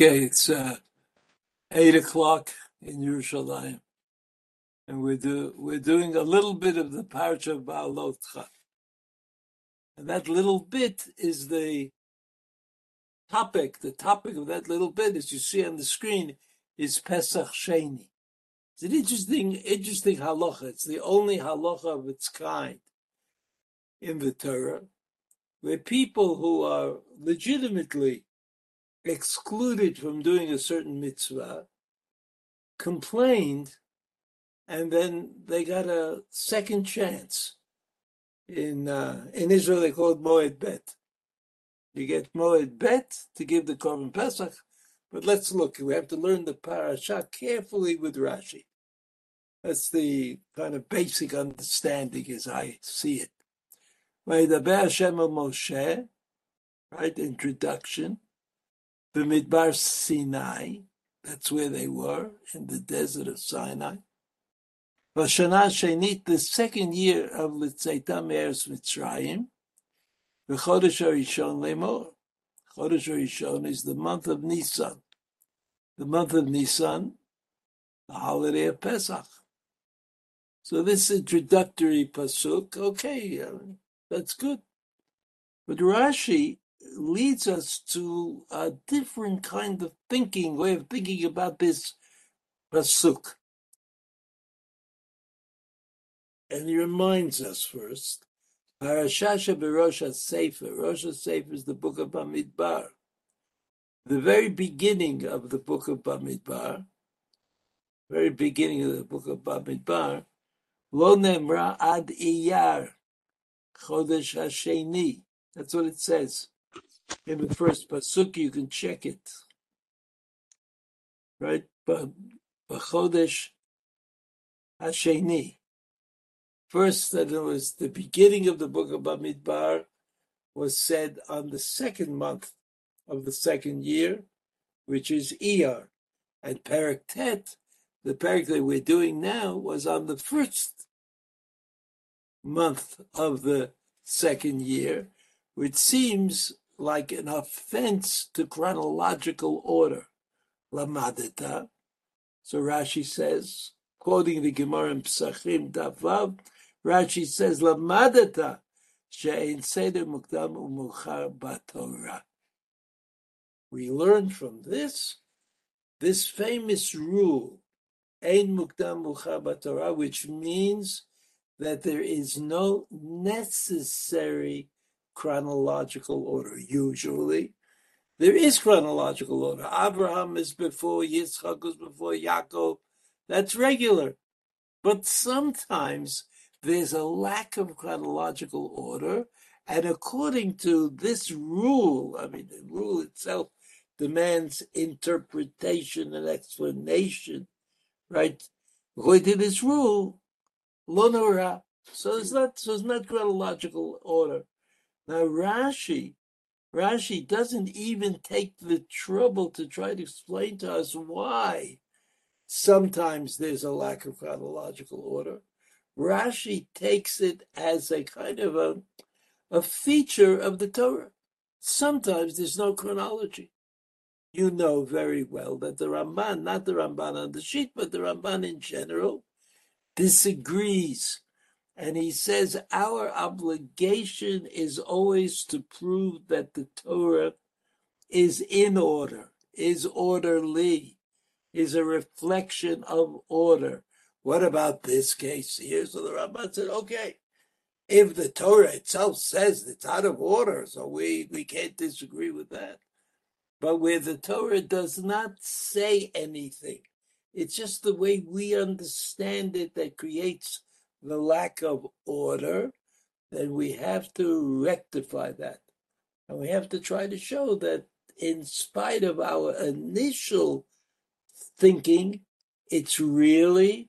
Okay, it's uh, eight o'clock in Yerushalayim, and we're do we're doing a little bit of the parsha of Baalotcha, and that little bit is the topic. The topic of that little bit, as you see on the screen, is Pesach Sheni. It's an interesting, interesting halacha. It's the only halacha of its kind in the Torah, where people who are legitimately excluded from doing a certain mitzvah, complained, and then they got a second chance. In uh, in Israel, they call it Moed Bet. You get Moed Bet to give the Korban Pesach, but let's look. We have to learn the parasha carefully with Rashi. That's the kind of basic understanding as I see it. Vaydaber Hashem Moshe, right? Introduction. The Midbar Sinai, that's where they were, in the desert of Sinai. Vashana Shenit, the second year of Litzaita Me'eretz Mitzrayim, V'chodesh HaRishon Lemor. Chodesh HaRishon is the month of Nisan. The month of Nisan, the holiday of Pesach. So this introductory pasuk, okay, uh, that's good. But Rashi leads us to a different kind of thinking, way of thinking about this pasuk. And he reminds us first, Parashasha Berosh Sefer. Rosh Sefer is the book of Bamidbar. The very beginning of the book of Bamidbar, very beginning of the book of Bamidbar, Lo Nemra Ad Iyar Chodesh Hasheni. That's what it says in the first pasuk, you can check it, right? But Chodesh Hasheni. First, that it was the beginning of the book of Bamidbar was said on the second month of the second year, which is Iyar. And Perak Tet, the Perak that we're doing now, was on the first month of the second year, which seems like an offense to chronological order. Lamadita. So Rashi says, quoting the Gemara in Psachim Davav, Rashi says, Lamadita she'ein seder mukdam umuchar batorah. We learn from this, this famous rule, ein mukdam muchar which means that there is no necessary chronological order. Usually, there is chronological order. Abraham is before Yitzchak is before Yaakov. That's regular. But sometimes there's a lack of chronological order. And according to this rule, I mean, the rule itself demands interpretation and explanation, right? According to this rule, lonora. So it's not so it's not chronological order. Now Rashi, Rashi doesn't even take the trouble to try to explain to us why sometimes there's a lack of chronological order. Rashi takes it as a kind of a, a feature of the Torah. Sometimes there's no chronology. You know very well that the Ramban, not the Ramban on the sheet, but the Ramban in general, disagrees and he says our obligation is always to prove that the Torah is in order, is orderly, is a reflection of order. What about this case here? So the Ramban said, okay, if the Torah itself says it's out of order, so we, we can't disagree with that. But where the Torah does not say anything, it's just the way we understand it that creates the lack of order, then we have to rectify that. And we have to try to show that in spite of our initial thinking, it's really,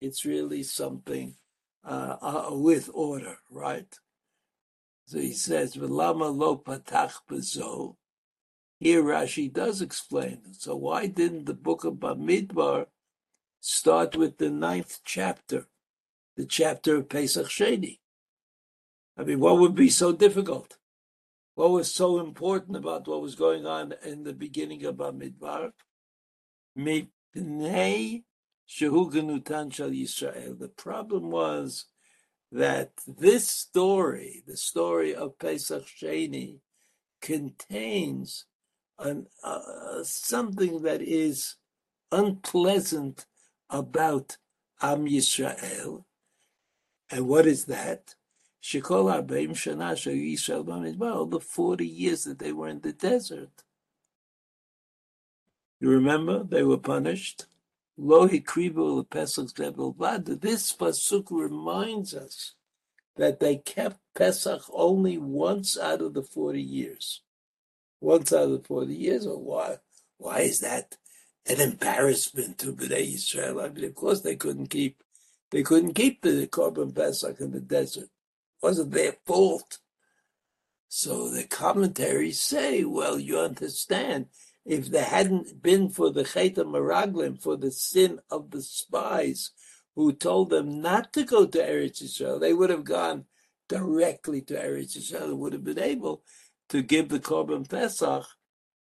it's really something uh, uh, with order, right? So he says, "V'lama lo patach bezo." Here Rashi does explain. So why didn't the book of Bamidbar start with the ninth chapter? The chapter of Pesach Sheni. I mean, what would be so difficult? What was so important about what was going on in the beginning of Bamidbar? Mipnei shehuganutan shal Yisrael. The problem was that this story, the story of Pesach Sheni, contains an, uh, something that is unpleasant about Am Yisrael. And what is that? Shekol the 40 years that they were in the desert. You remember? They were punished. Pesach. This pasuk reminds us that they kept Pesach only once out of the 40 years. Once out of the 40 years, or why? Why is that an embarrassment to Bnei Israel? I mean, of course they couldn't keep, they couldn't keep the Korban Pesach in the desert. It wasn't their fault. So the commentaries say, well, you understand, if there hadn't been for the Cheta Meraglim, for the sin of the spies who told them not to go to Eretz Israel, they would have gone directly to Eretz Israel and would have been able to give the Korban Pesach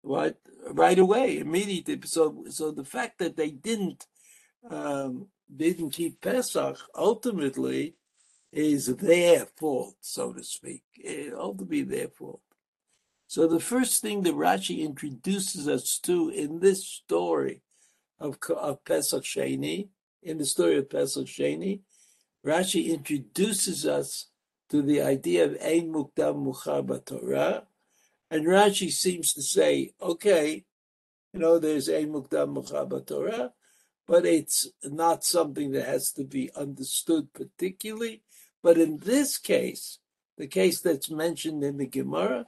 right, right away, immediately. So, so the fact that they didn't um, didn't keep Pesach ultimately is their fault, so to speak. It ultimately their fault. So the first thing that Rashi introduces us to in this story of, of Pesach Sheni, in the story of Pesach Sheni, Rashi introduces us to the idea of Ein Mukdam Muchar Torah, and Rashi seems to say, okay, you know, there's Ein Mukdam Muchar Torah, but it's not something that has to be understood particularly. But in this case, the case that's mentioned in the Gemara,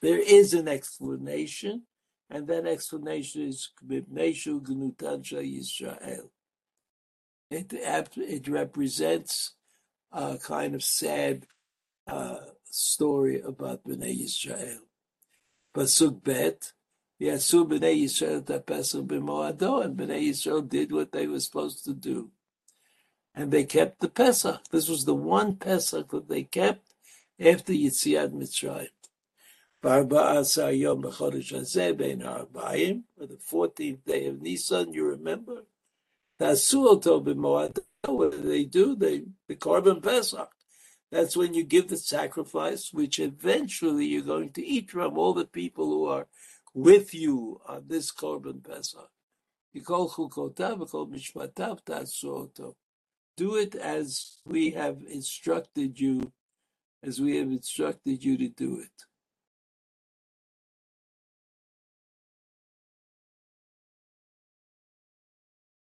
there is an explanation, and that explanation is Yisrael. It, it represents a kind of sad uh, story about Bnei Yisrael. Pasuk Bet, Yasu Bnei Yisrael Tapesach b'moado, and Bnei Yisrael did what they were supposed to do. And they kept the Pesach. This was the one Pesach that they kept after Yitziat Mitzrayim. Barba'asa Yom B'chodesh Hazeh Bein Ha'arbayim, on the 14th day of Nisan, you remember? Tasu Oto B'moad, what do they do? They, the Korban Pesach. That's when you give the sacrifice, which eventually you're going to eat from all the people who are with you on this Korban Pesach. Do it as we have instructed you, as we have instructed you to do it.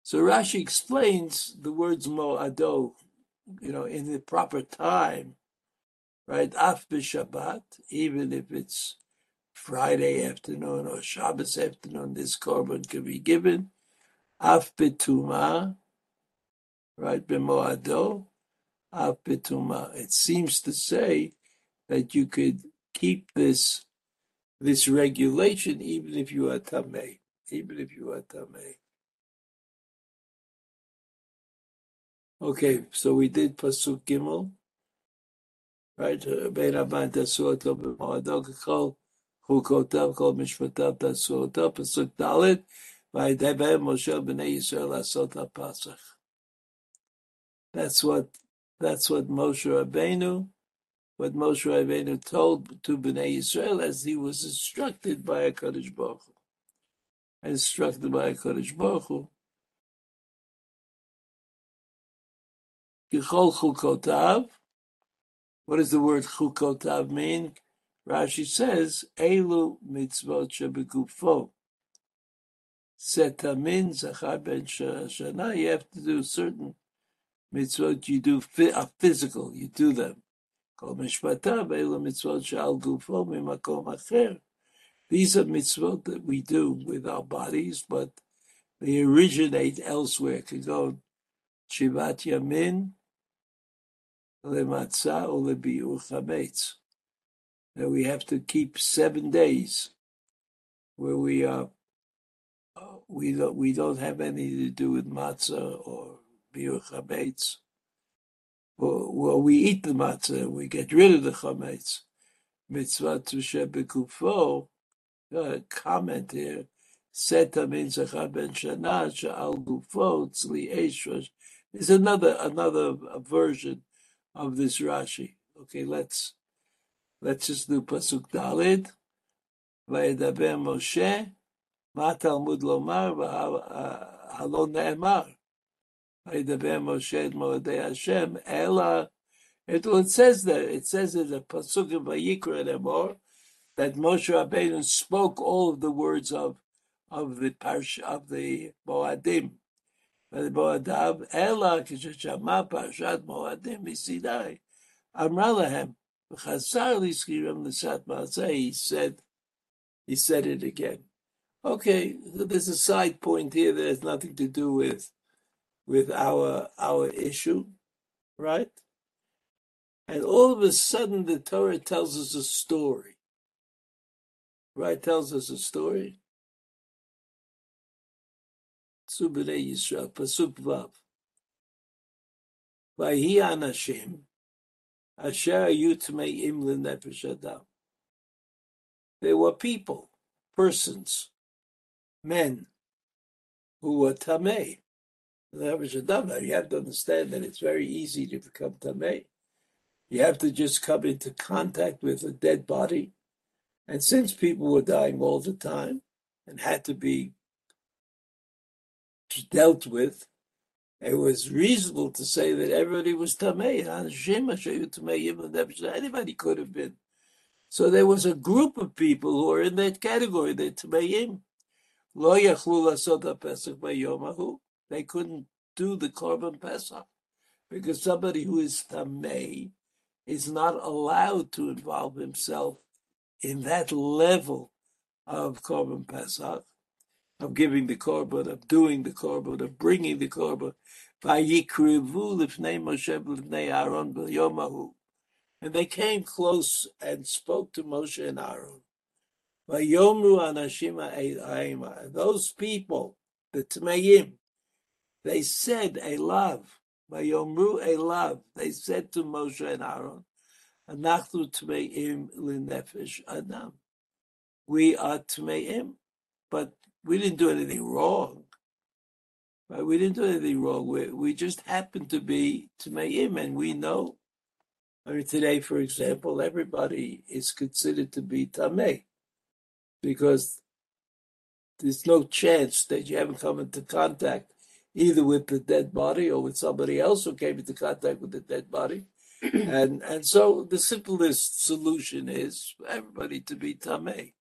So Rashi explains the words mo'ado, you know, in the proper time, right? Af b'Shabbat, even if it's Friday afternoon or Shabbos afternoon, this korban could be given. Af b'tuma, right? B'mo'ado, af b'tuma. It seems to say that you could keep this this regulation even if you are tamei, even if you are tamei. Okay, so we did Pasuk Gimel, right? Kol mishpatav tasu oto. Pasuk Dalet, v'ayidei Moshe b'nei Yisrael asot ha'pasach. That's what, that's what Moshe Rabbeinu, what Moshe Rabbeinu told to b'nei Yisrael as he was instructed by a Kodesh Baruch Hu. Instructed by a Kodesh Baruch Hu. What does the word chukotav mean? Rashi says, Elu mitzvot shebegufo. Setamin zachar ben shana. You have to do certain mitzvot. You do a uh, physical. You do them. Kol mishpatav elu mitzvot shal gufo mimakom acher. These are mitzvot that we do with our bodies, but they originate elsewhere. Can go Shivat Yamin, lematzah or lebiur chametz. That we have to keep seven days where we are uh, we don't we don't have anything to do with matzah or biur chametz. Well, we eat the matzah, and we get rid of the chametz, mitzvah tushe uh, comment here. Seta means ben Shana, Sha'al Gufo, Tzli Eshrash. Is another another version of this Rashi. Okay, let's let's just do pasuk Dalid. Vayedaber Moshe, Ma Talmud Lomar, uh, Halon Ne'emar. Vayedaber Moshe et Moedei Hashem, Ela. It, says there, it says in the pasuk of Vayikra Lemor, that Moshe Rabbeinu spoke all of the words of of the parsh of the Moadim. The Moadam, Ela kishashama parshat Moadim misidai. Amra He said, he said it again. Okay, so there's a side point here that has nothing to do with with our our issue, right? And all of a sudden, the Torah tells us a story right, tells us a story. Subirei Yisrael, Pasuk Vav. Vahi Anashim, There were people, persons, men, who were Tamei. Nefesh Adam, you have to understand that it's very easy to become Tamei. You have to just come into contact with a dead body and since people were dying all the time and had to be dealt with, it was reasonable to say that everybody was tamei. Anybody could have been. So there was a group of people who are in that category, the tameim. They couldn't do the korban pesach because somebody who is tamei is not allowed to involve himself in that level of Korban Pesach, of giving the korban, of doing the korban, of bringing the korban. And they came close and spoke to Moshe and Aaron. Those people, the Tmeim, they said, a love. Vayomru Elav. They said to Moshe and Aaron, Anachnu Tmeim Adam. We are Tmeim, but we didn't do anything wrong. Right? We didn't do anything wrong. We, we just happened to be to Mayim, and we know. I mean, today, for example, everybody is considered to be Tameh because there's no chance that you haven't come into contact either with the dead body or with somebody else who came into contact with the dead body. and and so the simplest solution is for everybody to be Tameh.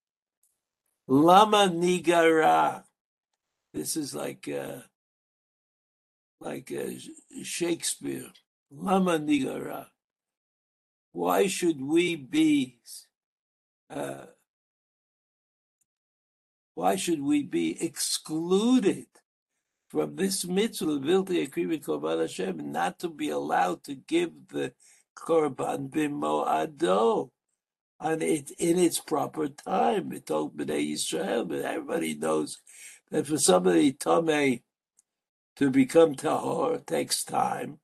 Lama nigara. This is like uh, like uh, Shakespeare. Lama nigara. Why should we be? Uh, why should we be excluded from this mitzvah, Vilti Akrivi Korban Hashem, not to be allowed to give the korban b'moado, and it in its proper time. It told Bnei Yisrael, but everybody knows that for somebody tamei to become tahor takes time,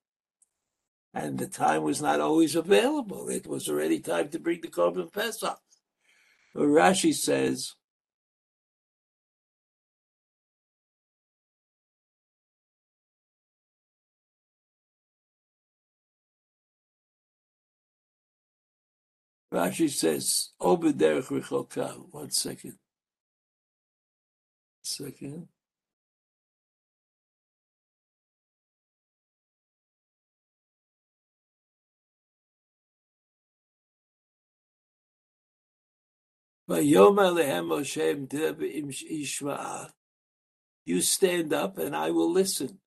and the time was not always available. It was already time to bring the korban pesach. But Rashi says Rashi says, Oberderech Rechoka. One second. Second. You stand up and I will listen.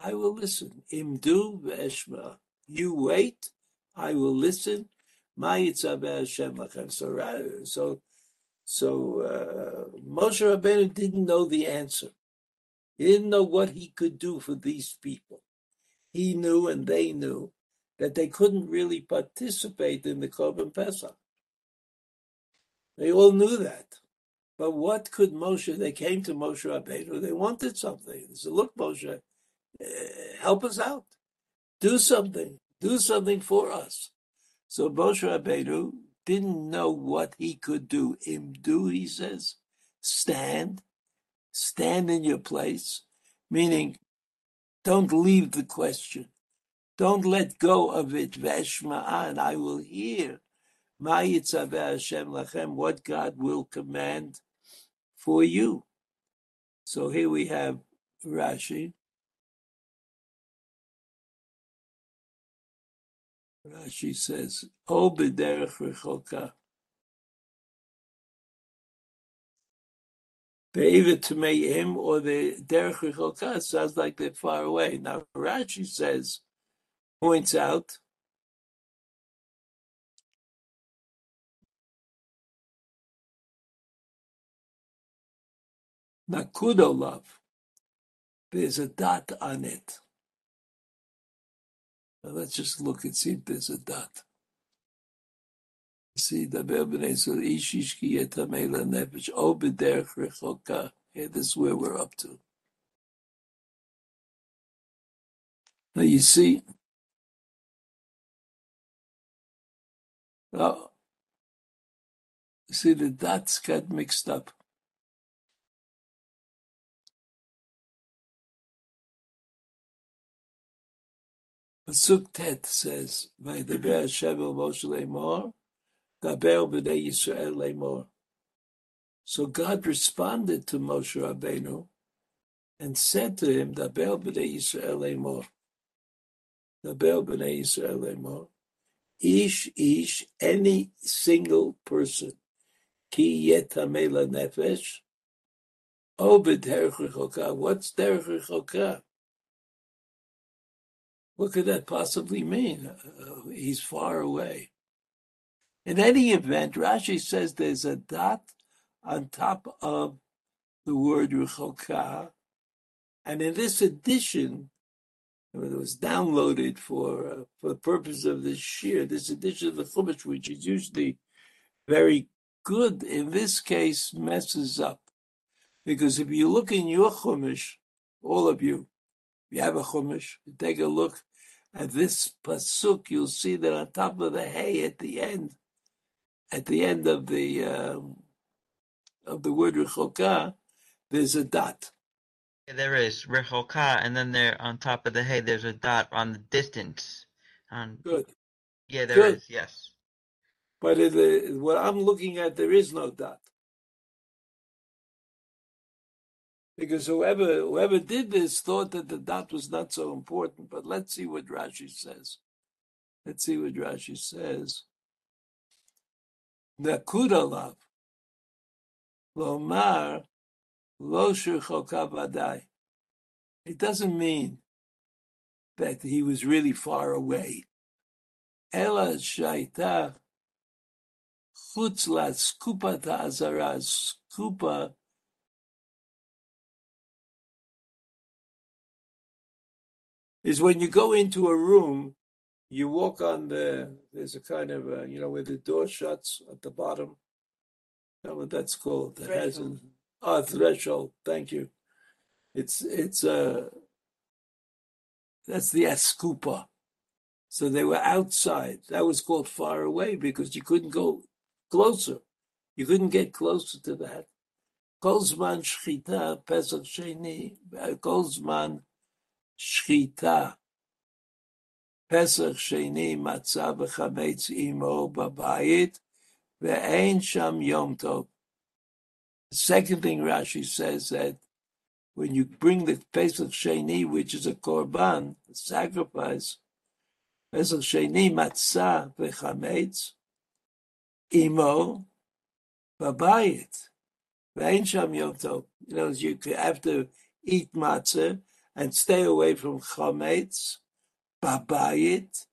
I will listen. Imdu ve'eshma. You wait, I will listen. So, so, so uh, Moshe Rabbeinu didn't know the answer. He didn't know what he could do for these people. He knew, and they knew, that they couldn't really participate in the Korban Pesach. They all knew that. But what could Moshe? They came to Moshe Rabbeinu. They wanted something. They said, "Look, Moshe, uh, help us out. Do something. Do something for us." So Moshe Rabbeinu didn't know what he could do. Imdu, he says, stand, stand in your place, meaning don't leave the question. Don't let go of it. Veshma'a, and I will hear. Ma Hashem lachem, what God will command for you. So here we have Rashi. Rashi says, O b'derech rechoka. Be'eva him or the derech rechoka sounds like they're far away. Now Rashi says, points out, Nakudolav. There's a dot on it. Let's just look and see if there's a dot. See, the Bebnezul Ishish Kiyetamela Nefesh Obeder Rechoka. Here, this is where we're up to. Now you see, now, you see the dots got mixed up. Pasuk Tet says, "Vaydeber Hashem el Moshe lemor, daber b'nei Yisrael lemor." So God responded to Moshe Rabbeinu and said to him, "Daber b'nei Yisrael lemor, daber b'nei Yisrael lemor, ish ish any single person, ki yetamela nefesh, obed derech What's derech? What could that possibly mean? Uh, he's far away. In any event, Rashi says there's a dot on top of the word Rechoka. And in this edition, it was downloaded for uh, for the purpose of this shir, this edition of the Chumash, which is usually very good, in this case messes up. Because if you look in your Chumash, all of you, you have a Chumash, you take a look at this pasuk, you'll see that on top of the hay at the end, at the end of the um, of the word rechoka, there's a dot. Yeah, there is rechoka, and then there on top of the hay, there's a dot on the distance. On good. Yeah, there Good. is. Yes. But the, what I'm looking at, there is no dot. Because whoever whoever did this thought that the dot was not so important. But let's see what Rashi says. Let's see what Rashi says. Nakudalav lomar lo vadai. It doesn't mean that he was really far away. Ela shaita skupa ta'azara. Skupa is when you go into a room, you walk on the, there's a kind of, a, you know, where the door shuts at the bottom. know what that's called. It has a oh, threshold. Thank you. It's, it's a, that's the askupa. So they were outside. That was called far away because you couldn't go closer. You couldn't get closer to that. Kolzman shchita pesach sheni. Uh, Kolzman שחיטה. פסח שני מצא בחמץ עמו בבית, ואין שם יום טוב. The second thing Rashi says that when you bring the Pesach Sheni, which is a korban, a sacrifice, Pesach Sheni matzah v'chametz, imo, babayit, ve'en sham yom tov. You know, you have to eat matzah, and stay away from chametz, babayit,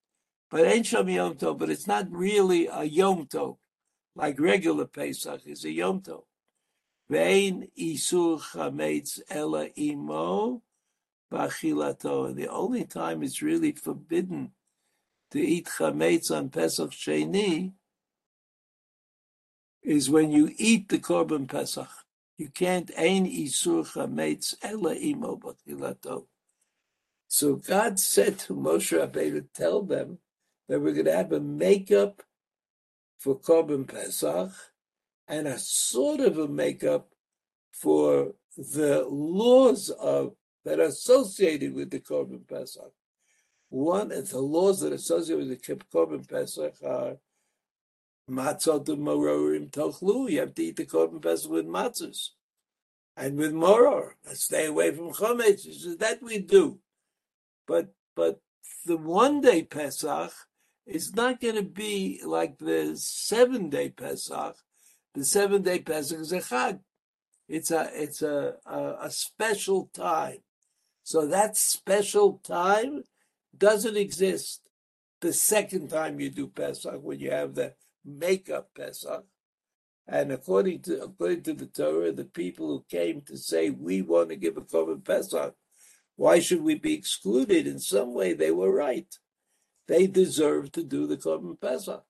but ain't shom yom tov. But it's not really a yom tov, like regular Pesach is a yom tov. Vein isur chametz ela imo bachilato. The only time it's really forbidden to eat chametz on Pesach Sheni is when you eat the korban Pesach. You can't ein isur chametz ela imo b'chilato. So God said to Moshe Rabbeinu, tell them that we're going to have a makeup for Korban Pesach and a sort of a makeup for the laws of that are associated with the Korban Pesach. One the laws that are associated with the Korban Pesach are matzot mororim tochlu. You have to eat the Korban Pesach with matzahs and with moror. Stay away from chometz. That we do, but but the one day Pesach is not going to be like the seven day Pesach. The seven day Pesach is a chag. It's a it's a, a, a special time. So that special time doesn't exist the second time you do Pesach when you have the makeup Pesach. And according to according to the Torah, the people who came to say we want to give a korban Pesach, why should we be excluded? In some way, they were right. They deserve to do the korban Pesach.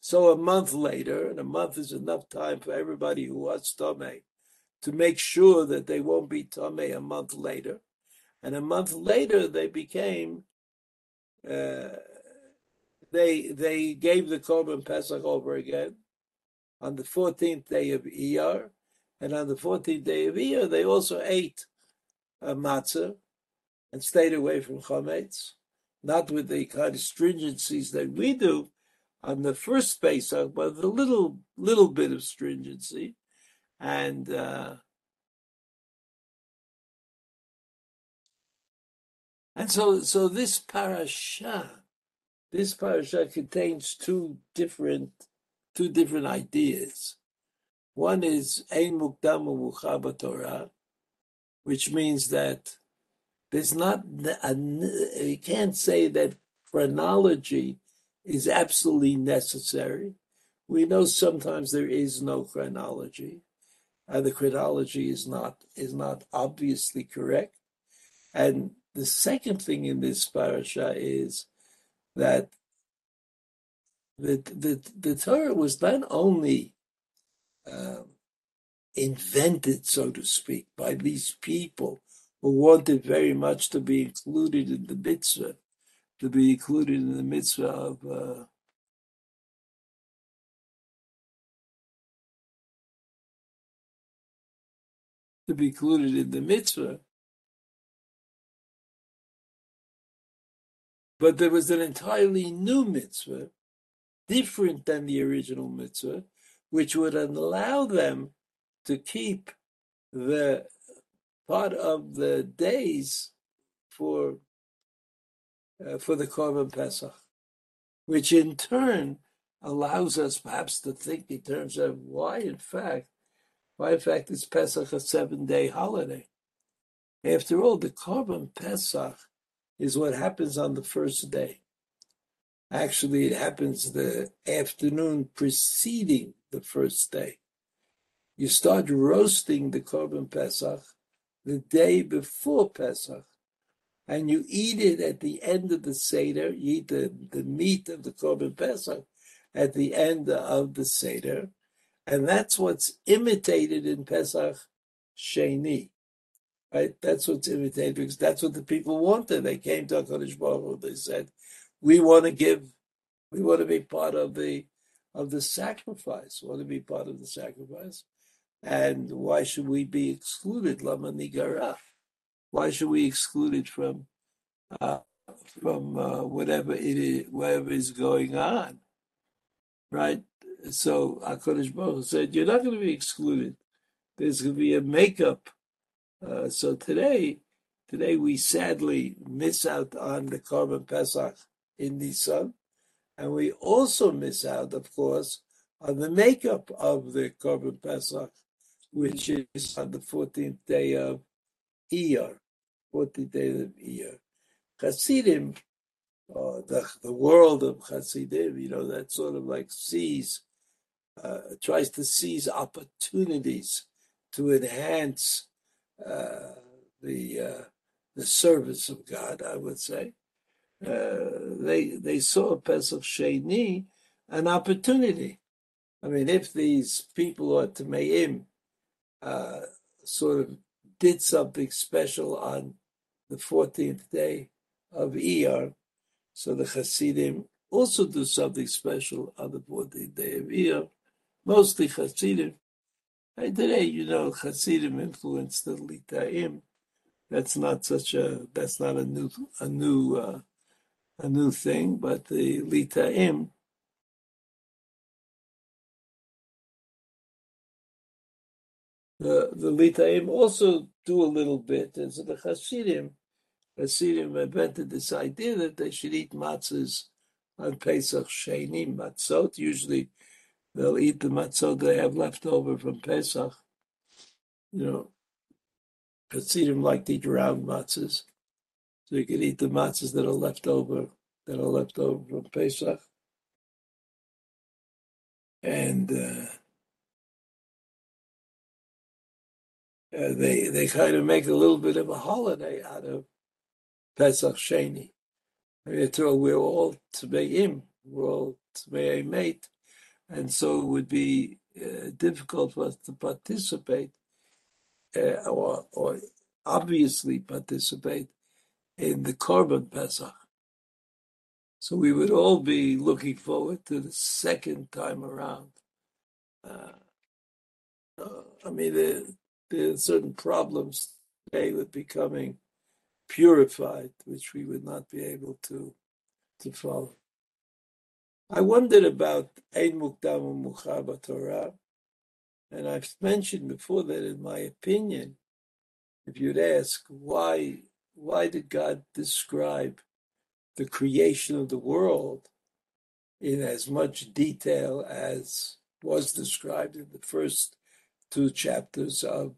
So a month later, and a month is enough time for everybody who was Tomei to make sure that they won't be Tomei a month later. And a month later, they became uh, they they gave the korban pesach over again on the 14th day of Iyar, and on the 14th day of Iyar they also ate a matzah and stayed away from chametz, not with the kind of stringencies that we do on the first Pesach, but a little little bit of stringency, and. Uh, And so, so this parasha, this parasha contains two different, two different ideas. One is ein mukdam Torah, which means that there's not a, you can't say that chronology is absolutely necessary. We know sometimes there is no chronology, and the chronology is not is not obviously correct, and the second thing in this parasha is that the, the, the Torah was not only um, invented, so to speak, by these people who wanted very much to be included in the mitzvah, to be included in the mitzvah of uh, to be included in the mitzvah, But there was an entirely new mitzvah, different than the original mitzvah, which would allow them to keep the part of the days for uh, for the Korban Pesach, which in turn allows us perhaps to think in terms of why, in fact, why in fact is Pesach a seven-day holiday. After all, the Korban Pesach is what happens on the first day. Actually, it happens the afternoon preceding the first day. You start roasting the Korban Pesach the day before Pesach, and you eat it at the end of the Seder. You eat the, the meat of the Korban Pesach at the end of the Seder, and that's what's imitated in Pesach Sheni. Right? That's what's imitated because that's what the people wanted. They came to HaKadosh Baruch Hu, they said, we want to give, we want to be part of the of the sacrifice, we want to be part of the sacrifice. And why should we be excluded? Lama nigara. Why should we be excluded from uh, from uh, whatever it is, whatever is going on? Right? So HaKadosh Baruch Hu said, you're not going to be excluded. There's going to be a makeup uh, so today, today we sadly miss out on the Korban Pesach in Nisan, and we also miss out, of course, on the makeup of the Korban Pesach, which is on the 14th day of Iyar, 14th day of Iyar. Hasidim, uh, the, the world of Hasidim, you know, that sort of like sees, uh, tries to seize opportunities to enhance the uh, the service of God, I would say. Uh, they they saw Pesach Sheni an opportunity. I mean, if these people are Tameim uh, sort of did something special on the 14th day of Iyar, so the Hasidim also do something special on the 14th day of Iyar, mostly Hasidim. And today, you know, Hasidim influenced the Litaim. That's not such a, that's not a new, a new, uh, a new thing, but the Litaim, the, the Litaim also do a little bit, and so the Hasidim, Hasidim invented this idea that they should eat matzahs on Pesach Sheni, matzot. Usually they'll eat the matzot they have left over from Pesach. You know, Hasidim like to eat round matzahs. So you can eat the matzahs that are left over, that are left over from Pesach. And uh, uh, they they kind of make a little bit of a holiday out of Pesach Sheni. So we're all Tmeim, we're all Tmei mate, and so it would be uh, difficult for us to participate uh, or, or obviously participate in the Korban Pesach. So we would all be looking forward to the second time around. Uh, uh, I mean, there, there are certain problems today with becoming purified, which we would not be able to to follow. I wondered about Ein Mukdam Muchar Torah, and I've mentioned before that, in my opinion, if you'd ask why why did God describe the creation of the world in as much detail as was described in the first two chapters of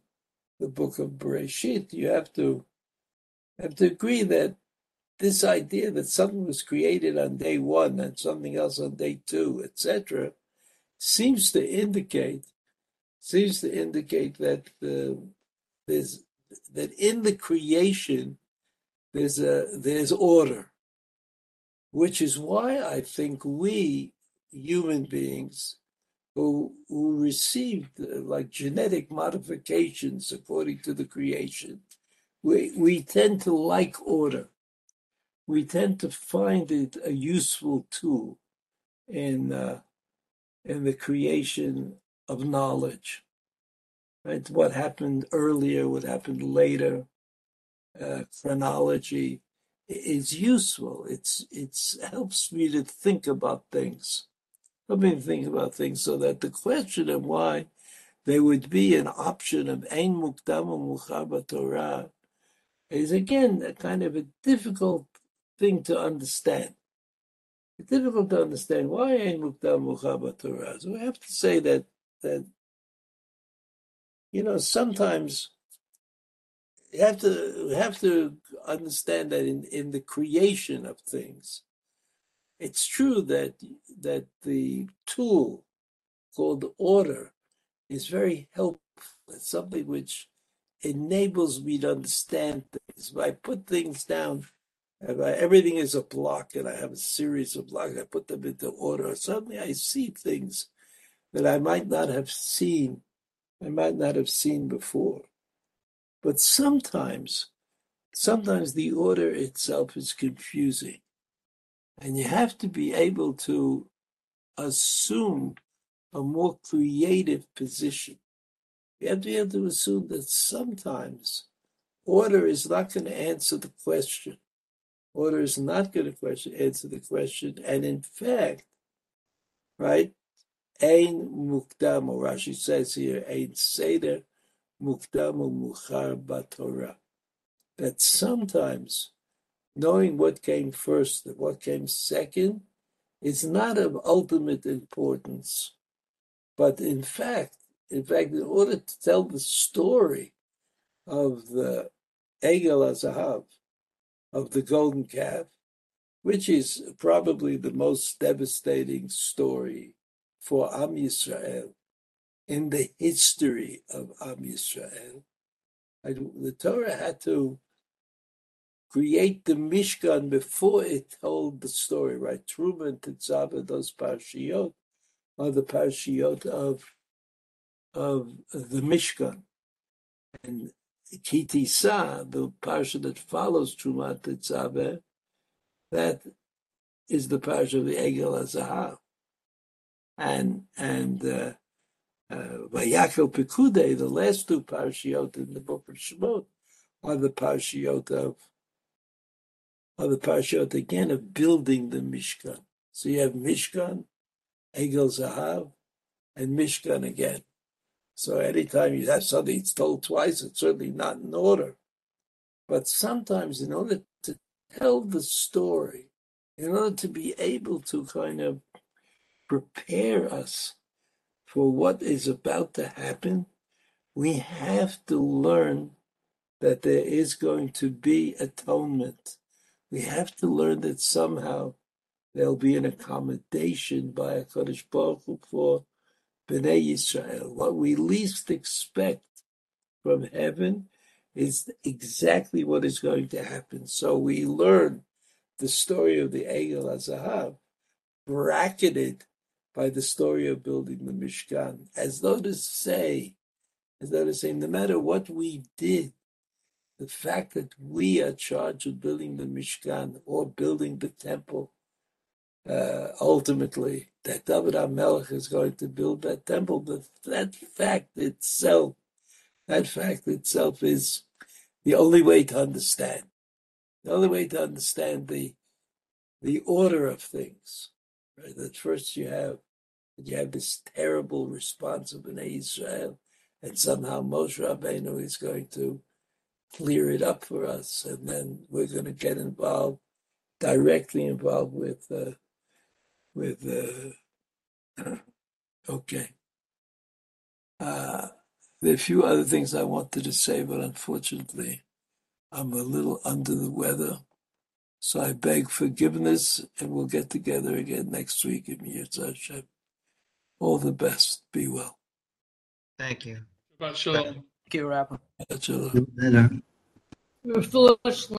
the book of Bereshit, you have to have to agree that this idea that something was created on day one and something else on day two, etc., seems to indicate seems to indicate that the, there's that in the creation there's a there's order, which is why I think we human beings who who received uh, like genetic modifications according to the creation we, we tend to like order. We tend to find it a useful tool in uh, in the creation of knowledge. Right, what happened earlier, what happened later, uh, chronology is useful. It's it's helps me to think about things. Help me think about things so that the question of why there would be an option of ein mukdam muchar Torah is again a kind of a difficult thing to understand. It's difficult to understand why ain't mukdam muchaba Torah. So we have to say that that you know sometimes you have to have to understand that in, in the creation of things, it's true that that the tool called order is very helpful. It's something which enables me to understand things. If I put things down, if I, everything is a block and I have a series of blocks, I put them into order, suddenly I see things that I might not have seen, I might not have seen before. But sometimes, sometimes the order itself is confusing. And you have to be able to assume a more creative position You have to be able to assume that sometimes order is not going to answer the question. Order is not going to question, answer the question. And in fact, right, Ein mukdam, or Rashi says here, Ein seder mukdam muchar batorah. That sometimes knowing what came first and what came second is not of ultimate importance. But in fact, in fact, in order to tell the story of the Egel Azahav, of the golden calf, which is probably the most devastating story for Am Yisrael in the history of Am Yisrael. The Torah had to create the Mishkan before it told the story, right? Trumah, Tetzaveh, those parashiyot, are the parashiyot of of the Mishkan. And Ki Tisa, the parsha that follows Trumat Tetzaveh, that is the parsha of the Egel Azahav. And and uh, uh, Vayakel Pekude, the last two parshiot in the book of Shemot, are the parshiot of are the parshiot again of building the Mishkan. So you have Mishkan, Egel Zahav, and Mishkan again. So anytime you have something it's told twice, it's certainly not in order. But sometimes, in order to tell the story, in order to be able to kind of prepare us for what is about to happen, we have to learn that there is going to be atonement. We have to learn that somehow there'll be an accommodation by HaKadosh Baruch Hu for Bnei Yisrael. What we least expect from heaven is exactly what is going to happen. So we learn the story of the Egel HaZahav, bracketed by the story of building the Mishkan, as though to say, as though to say, no matter what we did, the fact that we are charged with building the Mishkan or building the temple, uh, ultimately, that David HaMelech is going to build that temple, but that fact itself, that fact itself is the only way to understand. The only way to understand the the order of things. Right? That first you have you have this terrible response of Am Yisrael, and somehow Moshe Rabbeinu is going to clear it up for us, and then we're going to get involved, directly involved with uh, with. Uh, okay. Uh, there are a few other things I wanted to say, but unfortunately, I'm a little under the weather. So I beg forgiveness, and we'll get together again next week im Yirtzeh Hashem. All the best. Be well. Thank you. Shabbat shalom. Thank you, Rabbi. Shalom. Better. Phyllis